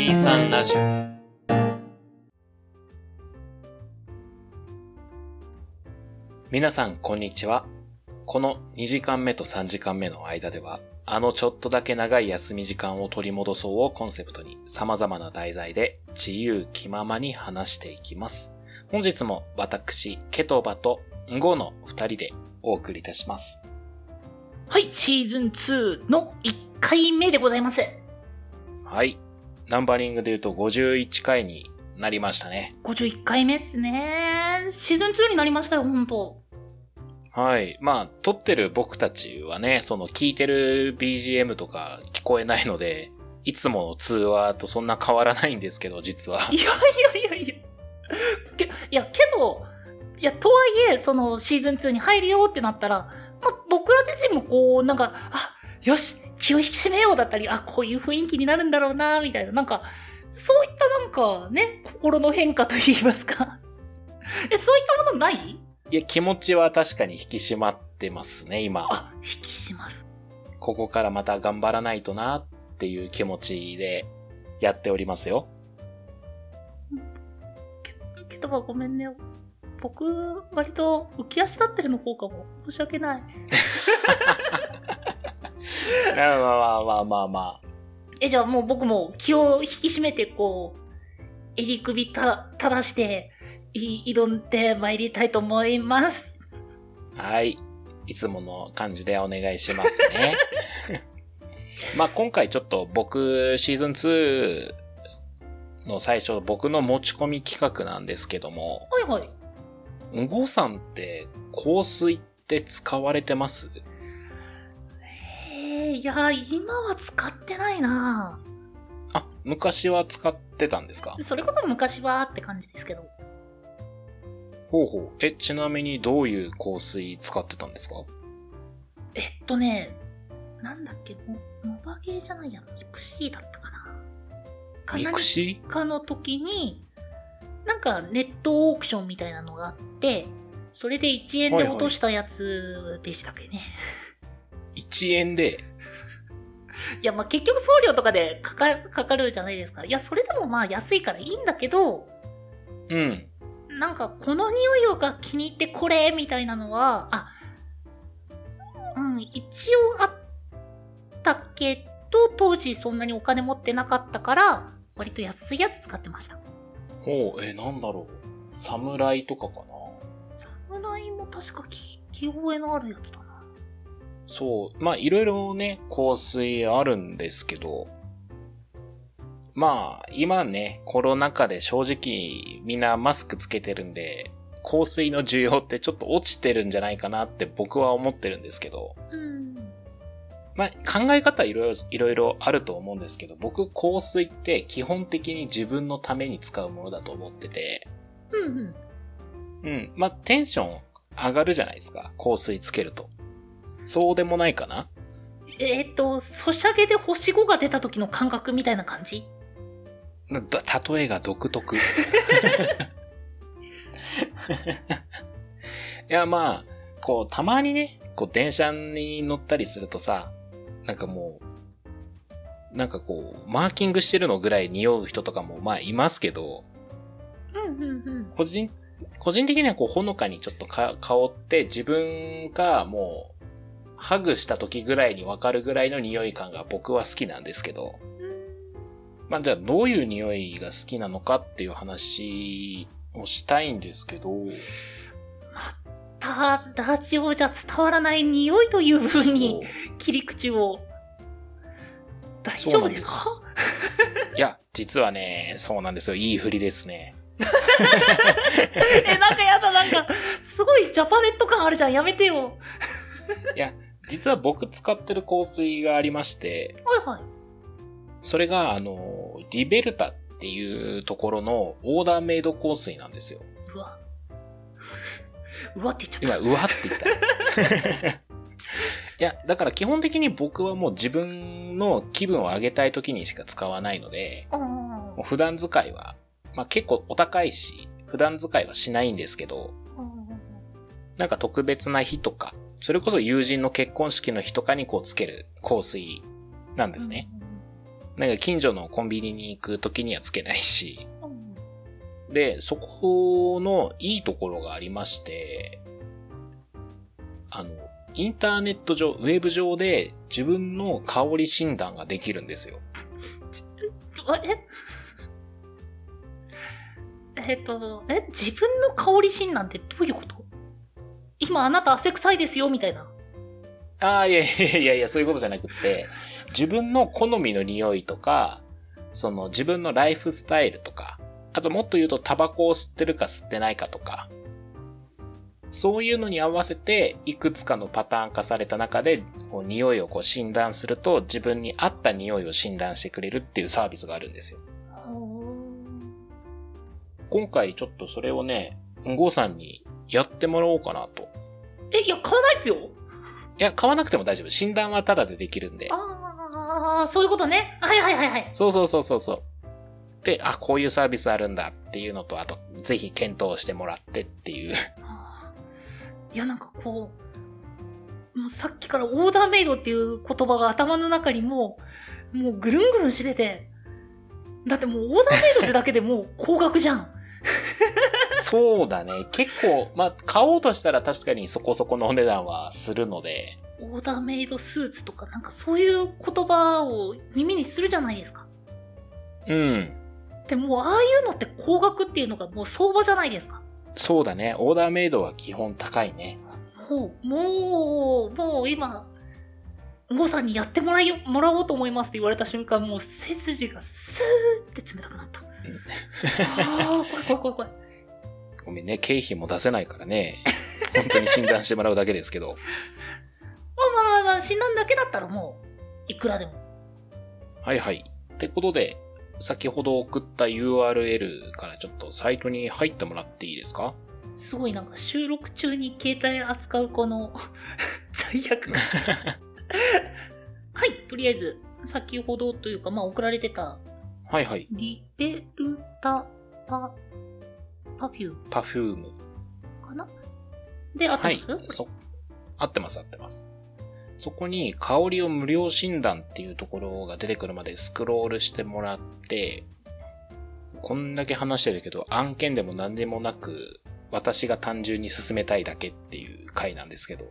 23ラジオ。皆さんこんにちは。この2時間目と3時間目の間ではあのちょっとだけ長い休み時間を取り戻そうをコンセプトに様々な題材で自由気ままに話していきます。本日も私ケトバとンゴの2人でお送りいたします。はい、シーズン2の1回目でございます。はいナンバリングで言うと51回になりましたね51回目っすね。シーズン2になりましたよ、ほんと。はい。まあ、撮ってる僕たちはね、その聞いてる BGM とか聞こえないので、いつもの通話とそんな変わらないんですけど、実は。いやいやいやいや。けいや、けど、いや、とはいえ、そのシーズン2に入るよってなったら、まあ、僕ら自身もこう、なんか、あ、よし、気を引き締めようだったり、あ、こういう雰囲気になるんだろうな、みたいな、なんか、そういったなんかね、心の変化と言いますか。え、そういったものない？いや、気持ちは確かに引き締まってますね、今。あ、引き締まる。ここからまた頑張らないとなっていう気持ちでやっておりますよ。けけどはごめんね。僕、割と浮き足立ってるの方かも。申し訳ない。まあまあまあまあまあ。え、じゃあもう僕も気を引き締めて、こう、襟首た、正して、い、挑んで参りたいと思います。はい。いつもの感じでお願いしますね。まあ今回ちょっと僕シーズン2の最初僕の持ち込み企画なんですけども、はいはい。んごさんって香水って使われてます？えー、いや、今は使ってないなあ、昔は使ってたんですか？それこそ昔はって感じですけど。ほうほう。え、ちなみにどういう香水使ってたんですか？えっとね、なんだっけ、モモバゲーじゃないや、ミクシーだったかな。かミなクシかの時に、なんかネットオークションみたいなのがあって、それで1円で落としたやつでしたっけね。?1 円で、いや、まあ結局送料とかでかかかかるじゃないですか。いや、それでもまあ安いからいいんだけど、うん。なんかこの匂いが気に入ってこれみたいなのは、あ、うん、一応あったけど、当時そんなにお金持ってなかったから、割と安いやつ使ってました。ほう、え、なんだろう。侍とかかな侍も確か聞き覚えのあるやつだな。そう。まあ、いろいろね、香水あるんですけど、まあ、今ね、コロナ禍で正直みんなマスクつけてるんで、香水の需要ってちょっと落ちてるんじゃないかなって僕は思ってるんですけど、うん。まあ、考え方いろいろ、いろいろあると思うんですけど、僕香水って基本的に自分のために使うものだと思ってて、うんうん。うん。まあ、テンション上がるじゃないですか。香水つけると。そうでもないかな？えっ、と、ソシャゲで星5が出た時の感覚みたいな感じ？だ例えが独特。いや、まあ、こう、たまにね、こう、電車に乗ったりするとさ、なんかもう、なんかこう、マーキングしてるのぐらい匂う人とかも、まあ、いますけど、うんうんうん。個人、個人的にはこう、ほのかにちょっとか香って、自分がもう、ハグした時ぐらいにわかるぐらいの匂い感が僕は好きなんですけど、まあじゃあどういう匂いが好きなのかっていう話をしたいんですけど、た、ラジオじゃ伝わらない匂いという風に切り口を。大丈夫ですか？いや、実はね、そうなんですよ。いい振りですね。え、なんかやだ、なんか、すごいジャパネット感あるじゃん。やめてよ。いや、実は僕使ってる香水がありまして、はいはい。それが、あの、リベルタっていうところのオーダーメイド香水なんですよ。うわ。うわって言っちゃ今、った。うわって言った。いや、だから基本的に僕はもう自分の気分を上げたい時にしか使わないので、あもう普段使いは、まあ結構お高いし、普段使いはしないんですけど、なんか特別な日とか、それこそ友人の結婚式の日とかにこうつける香水なんですね。なんか近所のコンビニに行く時にはつけないし、うんで、そこのいいところがありまして、あの、インターネット上、ウェブ上で自分の香り診断ができるんですよ。あ え？えっと、え？自分の香り診断ってどういうこと？今あなた汗臭いですよみたいな。ああ、いやいやいやいや、そういうことじゃなくて、自分の好みの匂いとか、その自分のライフスタイルとか、あともっと言うとタバコを吸ってるか吸ってないかとか、そういうのに合わせて、いくつかのパターン化された中で、こう匂いをこう診断すると、自分に合った匂いを診断してくれるっていうサービスがあるんですよ。今回ちょっとそれをね、ゴーさんにやってもらおうかなと。え、いや、買わないっすよいや、買わなくても大丈夫。診断はタダでできるんで。ああ、そういうことね。はいはいはいはい。そうそうそうそうそう。で、あ、こういうサービスあるんだっていうのと、あと、ぜひ検討してもらってっていう。いや、なんかこう、もうさっきからオーダーメイドっていう言葉が頭の中にもう、もうぐるんぐるんしてて、だってもうオーダーメイドってだけでもう高額じゃん。そうだね。結構、まあ、買おうとしたら確かにそこそこのお値段はするので、オーダーメイドスーツとかなんかそういう言葉を耳にするじゃないですか。うん。でもうああいうのって高額っていうのがもう相場じゃないですか。そうだね。オーダーメイドは基本高いね。もう、もう、もう今、ゴさんにやってもらいよもらおうと思いますって言われた瞬間、もう背筋がスーって冷たくなった。ああ、怖い怖い怖い怖い。ごめんね。経費も出せないからね。本当に診断してもらうだけですけど。まあまあまあまあ、診断だけだったらもう、いくらでも。はいはい。ってことで、先ほど送った URL からちょっとサイトに入ってもらっていいですか？すごいなんか収録中に携帯扱うこの 罪悪感。はい、とりあえず、先ほどというか、まあ送られてた、はいはい。リベルタパ、パフュームパフューム。かな？で、あってはいます、。そ、合ってます合ってます。そこに香りを無料診断っていうところが出てくるまでスクロールしてもらって、こんだけ話してるけど案件でも何でもなく、私が単純に進めたいだけっていう回なんですけど、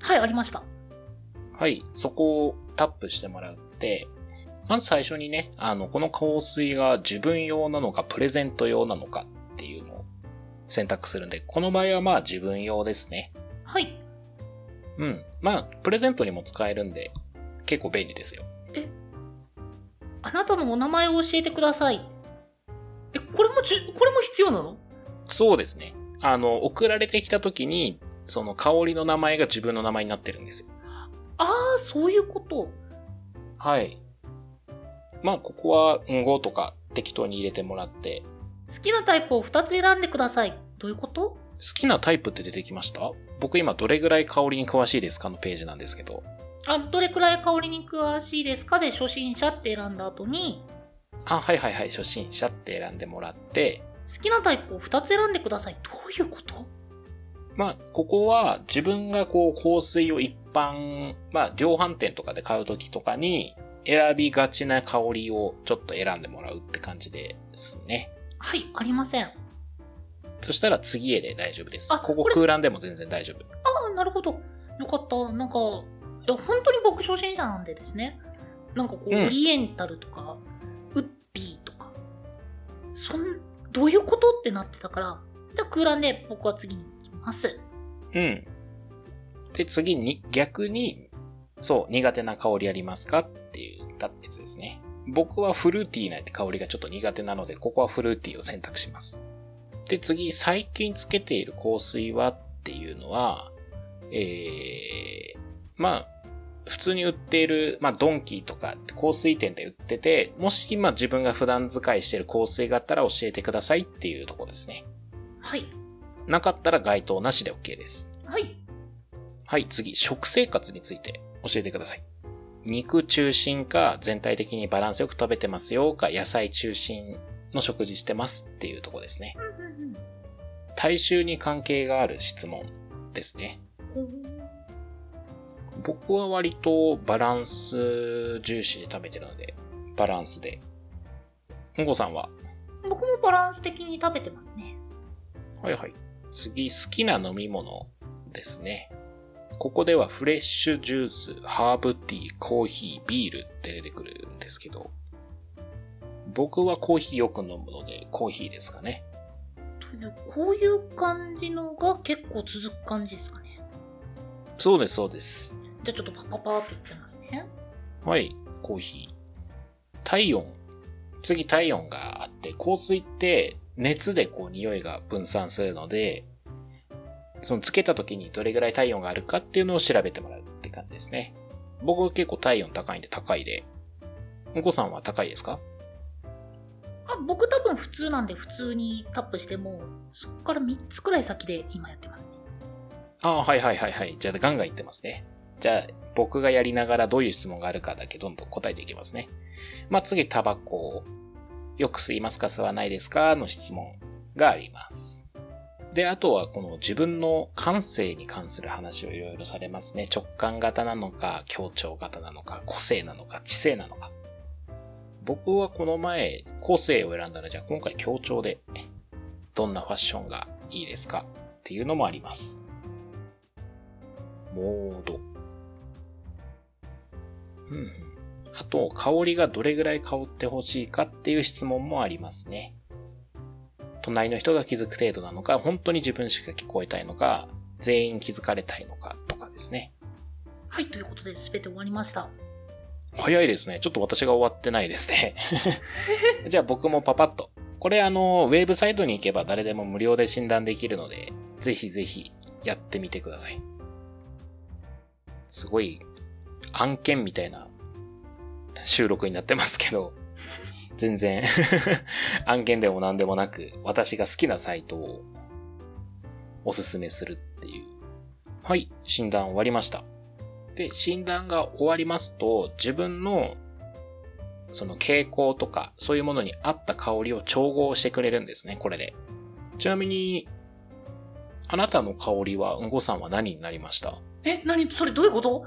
はい、ありました。はい、そこをタップしてもらって、まず最初にね、あの、この香水が自分用なのかプレゼント用なのかっていうのを選択するんで、この場合はまあ自分用ですね。はい。うん。まあ、プレゼントにも使えるんで、結構便利ですよ。あなたのお名前を教えてください。え、これもじゅ、これも必要なの？そうですね。あの、送られてきた時に、その香りの名前が自分の名前になってるんですよ。ああ、そういうこと。はい。まあ、ここは、うんごとか適当に入れてもらって、好きなタイプを2つ選んでください。どういうこと？好きなタイプって出てきました？僕今どれぐらい香りに詳しいですかのページなんですけど。あ、どれくらい香りに詳しいですかで初心者って選んだ後に、あ、はいはいはい、初心者って選んでもらって、好きなタイプを2つ選んでください。どういうこと？まあ、ここは自分がこう香水を一般、まあ、量販店とかで買うときとかに選びがちな香りをちょっと選んでもらうって感じですね。はい、ありません。あそしたら次へで大丈夫です。あここ空欄でも全然大丈夫。あ、なるほど。よかった。なんか、いや、本当に僕初心者なんでですね。なんかこう、うんオリエンタルとか、ウッピーとか、そん、どういうことってなってたから、じゃあ空欄で僕は次に行きます。うん。で、次に逆に、そう、苦手な香りありますか？っていうたやつですね。僕はフルーティーな香りがちょっと苦手なので、ここはフルーティーを選択します。で、次、最近つけている香水はっていうのは、えー、まあ、普通に売っている、まあ、ドンキーとか香水店で売ってて、もし今自分が普段使いしている香水があったら教えてくださいっていうところですね。はい。なかったら該当なしで OK です。はい。はい、次、食生活について教えてください。肉中心か、全体的にバランスよく食べてますよか、野菜中心の食事してますっていうところですね。体臭に関係がある質問ですね。僕は割とバランス重視で食べてるので、バランスで。んごさんは？僕もバランス的に食べてますね。はいはい。次、好きな飲み物ですね。ここではフレッシュジュース、ハーブティー、コーヒー、ビールって出てくるんですけど、僕はコーヒーよく飲むので、コーヒーですかね。こういう感じのが結構続く感じですかね。そうです、そうです。じゃあちょっとパパパーっといっちゃいますね。はい、コーヒー。体温。次体温があって、香水って熱でこう匂いが分散するので、そのつけた時にどれぐらい体温があるかっていうのを調べてもらうって感じですね。僕は結構体温高いんで高いで。お子さんは高いですか？あ僕多分普通なんで普通にタップしても、そこから3つくらい先で今やってますね。ああ、はいはいはいはい。じゃあガンガン言ってますね。じゃあ僕がやりながらどういう質問があるかだけどんどん答えていきますね。まあ次、タバコ。よく吸いますか吸わないですかの質問があります。で、あとはこの自分の感性に関する話をいろいろされますね。直感型なのか、協調型なのか、個性なのか、知性なのか。僕はこの前、個性を選んだら、じゃあ今回協調で、どんなファッションがいいですか？っていうのもあります。モード。うんうん。あと、香りがどれぐらい香ってほしいかっていう質問もありますね。隣の人が気づく程度なのか、本当に自分しか聞こえたいのか、全員気づかれたいのかとかですね。はい、ということで全て終わりました。早いですね。ちょっと私が終わってないですね。じゃあ僕もパパッと。これあの、ウェブサイトに行けば誰でも無料で診断できるので、ぜひぜひやってみてください。すごい案件みたいな収録になってますけど、全然 案件でも何でもなく、私が好きなサイトをおすすめするっていう。はい、診断終わりました。で、診断が終わりますと、自分のその傾向とか、そういうものに合った香りを調合してくれるんですね、これで。ちなみに、あなたの香りは、うんごさんは何になりました？え、何？それどういうこと？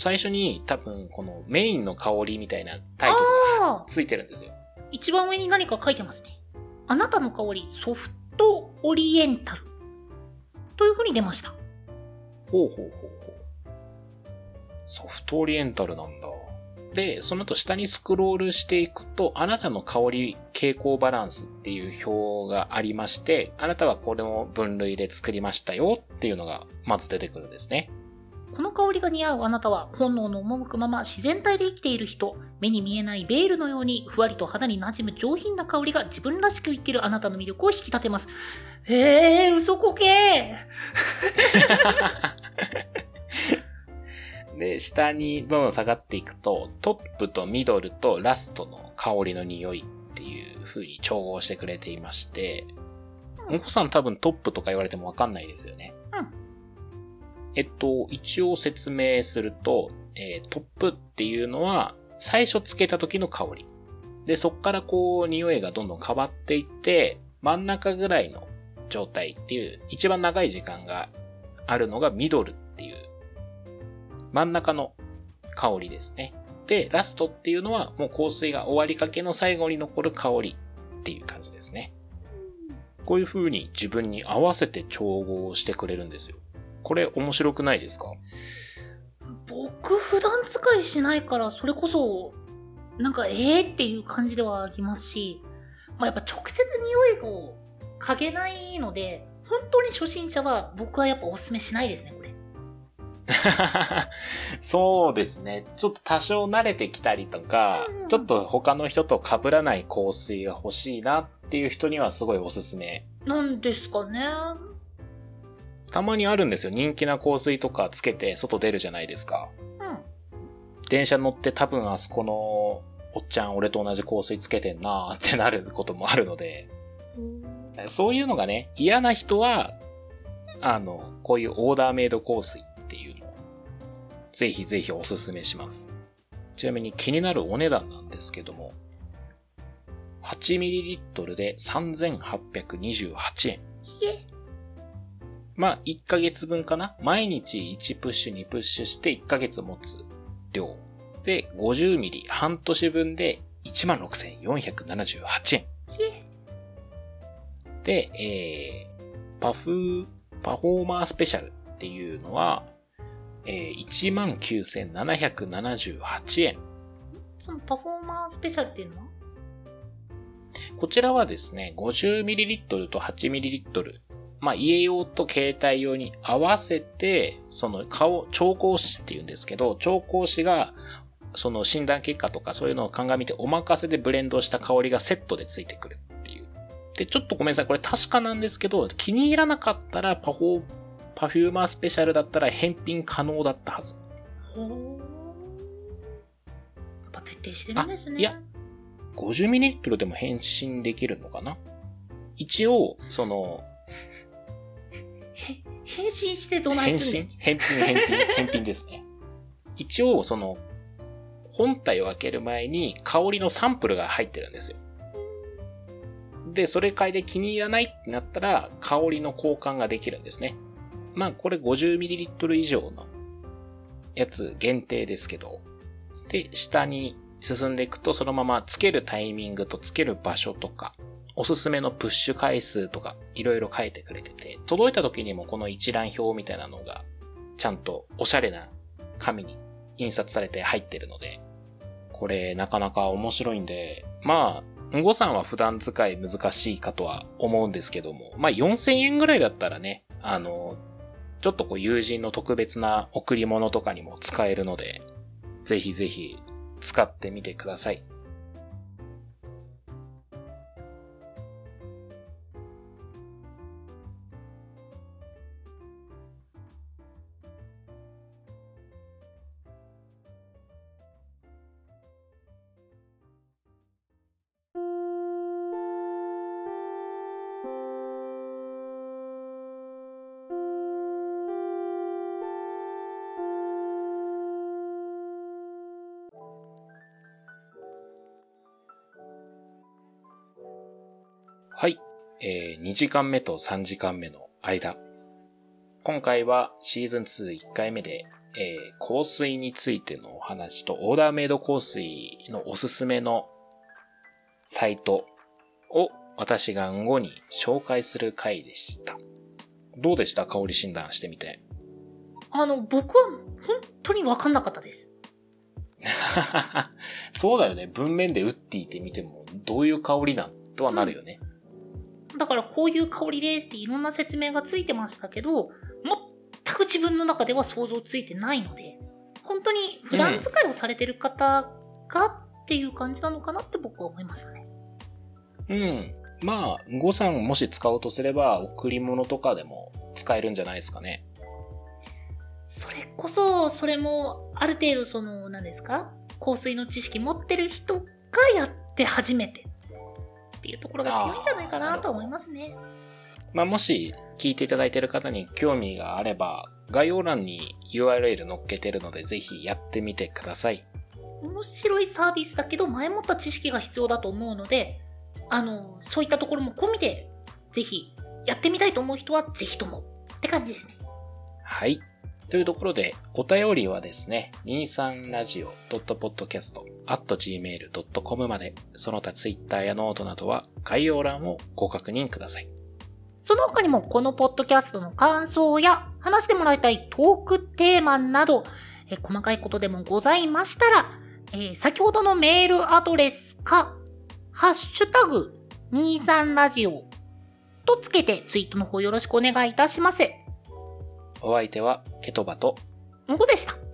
最初に多分このメインの香りみたいなタイトルがついてるんですよ。一番上に何か書いてますね。あなたの香り、ソフトオリエンタル。という風に出ました。ほうほうほうほう。ソフトオリエンタルなんだ。で、その後下にスクロールしていくと、あなたの香り傾向バランスっていう表がありまして、あなたはこれを分類で作りましたよっていうのがまず出てくるんですね。この香りが似合うあなたは本能の赴くまま自然体で生きている人目に見えないベールのようにふわりと肌に馴染む上品な香りが自分らしく生きるあなたの魅力を引き立てます。えー、嘘こけで、下にどんどん下がっていくと、トップとミドルとラストの香りの匂いっていう風に調合してくれていまして、お子さん多分トップとか言われてもわかんないですよね。えっと、一応説明すると、えートップっていうのは最初つけた時の香り。で、そっからこう匂いがどんどん変わっていって、真ん中ぐらいの状態っていう、一番長い時間があるのがミドルっていう、真ん中の香りですね。で、ラストっていうのはもう香水が終わりかけの最後に残る香りっていう感じですね。こういう風に自分に合わせて調合してくれるんですよ。これ面白くないですか？僕普段使いしないからそれこそなんかえーっていう感じではありますし、まあ、やっぱ直接匂いを嗅げないので本当に初心者は僕はやっぱおすすめしないですねこれ そうですね。ちょっと多少慣れてきたりとかうん、ちょっと他の人と被らない香水が欲しいなっていう人にはすごいおすすめ。なんですかねたまにあるんですよ。人気な香水とかつけて外出るじゃないですか。うん電車乗って多分あそこのおっちゃん俺と同じ香水つけてんなーってなることもあるので、そういうのがね、嫌な人は、あの、こういうオーダーメイド香水っていうのを、ぜひぜひおすすめします。ちなみに気になるお値段なんですけども、8ml で3828円。まあ、1ヶ月分かな毎日1プッシュ2プッシュして1ヶ月持つ量。で、50ミリ半年分で16,478円。で、えー、パフ、パフォーマースペシャルっていうのは、えー、19,778円。そのパフォーマースペシャルっていうのは？こちらはですね、50ml と 8ml、まあ、家用と携帯用に合わせて、その顔、調香師っていうんですけど、調香師が、その診断結果とかそういうのを鑑みてお任せでブレンドした香りがセットでついてくるっていう。で、ちょっとごめんなさい。これ確かなんですけど、気に入らなかったらパフォー、パフューマースペシャルだったら返品可能だったはず。ほー。やっぱ徹底してるんですね。いや 50ml でも返信できるのかな？一応、その、へ、返信してどない返すんねん信返品、返品、返品ですね。一応、その、本体を開ける前に香りのサンプルが入ってるんですよ。で、それ買いで気に入らないってなったら、香りの交換ができるんですね。まあ、これ 50ml 以上のやつ限定ですけど。で、下に進んでいくと、そのままつけるタイミングとつける場所とか、おすすめのプッシュ回数とか、いろいろ書いてくれてて、届いた時にもこの一覧表みたいなのが、ちゃんとおしゃれな紙に印刷されて入ってるので、これなかなか面白いんで、まあ、んごさんは普段使い難しいかとは思うんですけども、まあ4000円ぐらいだったらね、あの、ちょっとこう友人の特別な贈り物とかにも使えるので、ぜひぜひ使ってみてください。えー、2時間目と3時間目の間。今回はシーズン21回目で、えー、香水についてのお話と、オーダーメイド香水のおすすめのサイトを私がんごに紹介する回でした。どうでした？香り診断してみて。あの、僕は本当にわかんなかったです。そうだよね。文面でウッディって見ても、どういう香りなん？とはなるよね。だからこういう香りですっていろんな説明がついてましたけど、全く自分の中では想像ついてないので、本当に普段使いをされてる方がっていう感じなのかなって僕は思いましたね。うん。まあ、誤算もし使おうとすれば、贈り物とかでも使えるんじゃないですかね。それこそ、それもある程度その、何ですか？香水の知識持ってる人がやって初めてっていうところが強いんじゃないかなと思いますね。まあ、もし聞いていただいている方に興味があれば、概要欄に URL 載っけてるので、ぜひやってみてください。面白いサービスだけど前もった知識が必要だと思うので、あの、そういったところも込みで、ぜひやってみたいと思う人はぜひともって感じですね。はい。というところで、お便りはですね、23radio.podcast.gmail.com まで、その他 Twitter やノートなどは概要欄をご確認ください。その他にもこのポッドキャストの感想や話してもらいたいトークテーマなど、え細かいことでもございましたら、えー先ほどのメールアドレスか、ハッシュタグ23ラジオとつけてツイートの方よろしくお願いいたします。お相手はケトバとモコでした。